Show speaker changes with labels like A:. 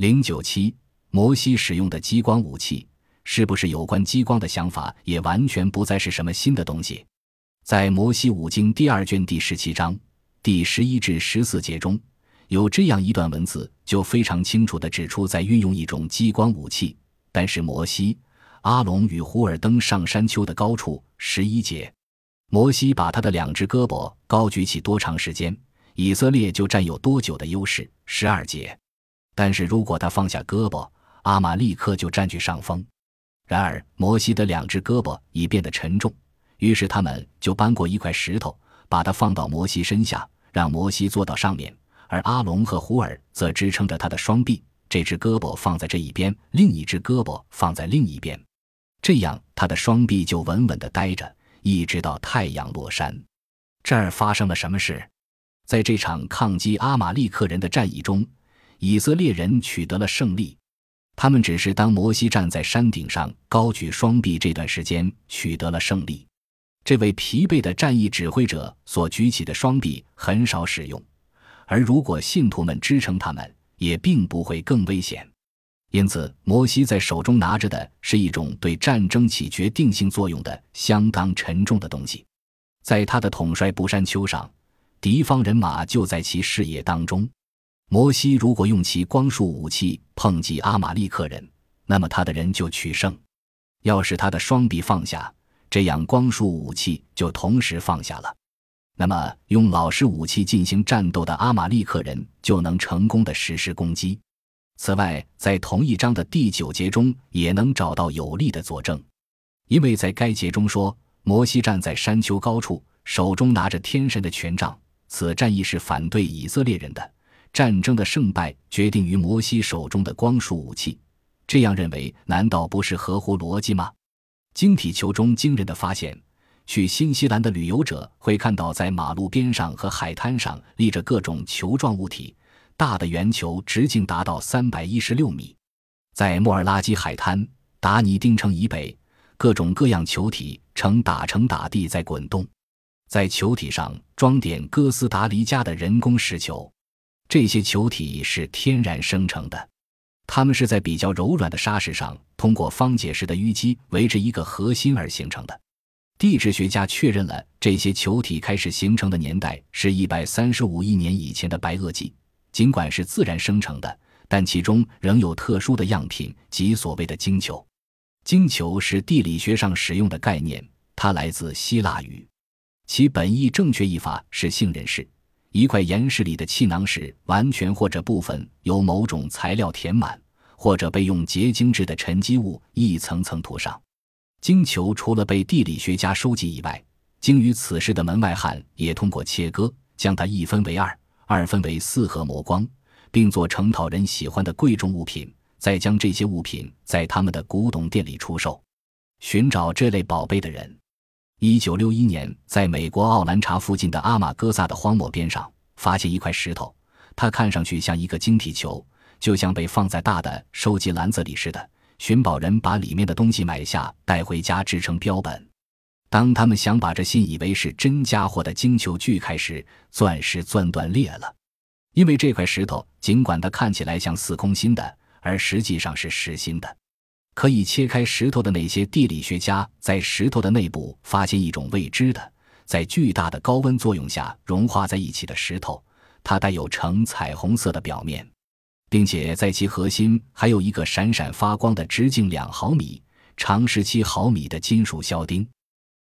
A: 零九七，摩西使用的激光武器，是不是有关激光的想法也完全不再是什么新的东西？在《摩西五经》第二卷第十七章第十一至十四节中，有这样一段文字，就非常清楚地指出，在运用一种激光武器。但是摩西、阿龙与胡尔登上山丘的高处，十一节。摩西把他的两只胳膊高举起多长时间，以色列就占有多久的优势。十二节，但是如果他放下胳膊，阿玛立刻就占据上风。然而摩西的两只胳膊已变得沉重，于是他们就搬过一块石头，把它放到摩西身下，让摩西坐到上面，而阿龙和胡尔则支撑着他的双臂。这只胳膊放在这一边，另一只胳膊放在另一边，这样他的双臂就稳稳地待着。一直到太阳落山，这儿发生了什么事？在这场抗击阿玛利克人的战役中，以色列人取得了胜利。他们只是当摩西站在山顶上高举双臂这段时间取得了胜利。这位疲惫的战役指挥者所举起的双臂很少使用，而如果信徒们支撑他们，也并不会更危险。因此，摩西在手中拿着的是一种对战争起决定性作用的相当沉重的东西。在他的统帅布山丘上，敌方人马就在其视野当中。摩西如果用其光束武器碰击阿玛利克人，那么他的人就取胜；要是他的双臂放下，这样光束武器就同时放下了，那么用老式武器进行战斗的阿玛利克人就能成功的实施攻击。此外，在同一章的第九节中也能找到有力的佐证，因为在该节中说，摩西站在山丘高处，手中拿着天神的权杖。此战役是反对以色列人的，战争的胜败决定于摩西手中的光束武器。这样认为，难道不是合乎逻辑吗？晶体球中惊人的发现，去新西兰的旅游者会看到，在马路边上和海滩上立着各种球状物体。大的圆球直径达到三百一十六米，在莫尔拉基海滩、达尼丁城以北，各种各样球体呈打成打地在滚动，在球体上装点哥斯达黎加的人工石球，这些球体是天然生成的，它们是在比较柔软的沙石上通过方解石的淤积围着一个核心而形成的。地质学家确认了这些球体开始形成的年代是一百三十五亿年以前的白垩纪。尽管是自然生成的，但其中仍有特殊的样品即所谓的晶球。晶球是地理学上使用的概念，它来自希腊语，其本意正确译法是杏仁式。一块岩石里的气囊石，完全或者部分由某种材料填满，或者被用结晶质的沉积物一层层涂上。晶球除了被地理学家收集以外，精于此事的门外汉也通过切割将它一分为二。二分为四和磨光，并做成讨人喜欢的贵重物品，再将这些物品在他们的古董店里出售。寻找这类宝贝的人，一九六一年在美国奥兰查附近的阿马戈萨的荒漠边上发现一块石头，它看上去像一个晶体球，就像被放在大的收集篮子里似的。寻宝人把里面的东西买下带回家制成标本。当他们想把这信以为是真家伙的晶球锯开时，钻石钻断裂了，因为这块石头尽管它看起来像似空心的，而实际上是实心的。可以切开石头的那些地理学家在石头的内部发现一种未知的，在巨大的高温作用下融化在一起的石头，它带有呈彩虹色的表面，并且在其核心还有一个闪闪发光的直径两毫米、长十七毫米的金属销钉。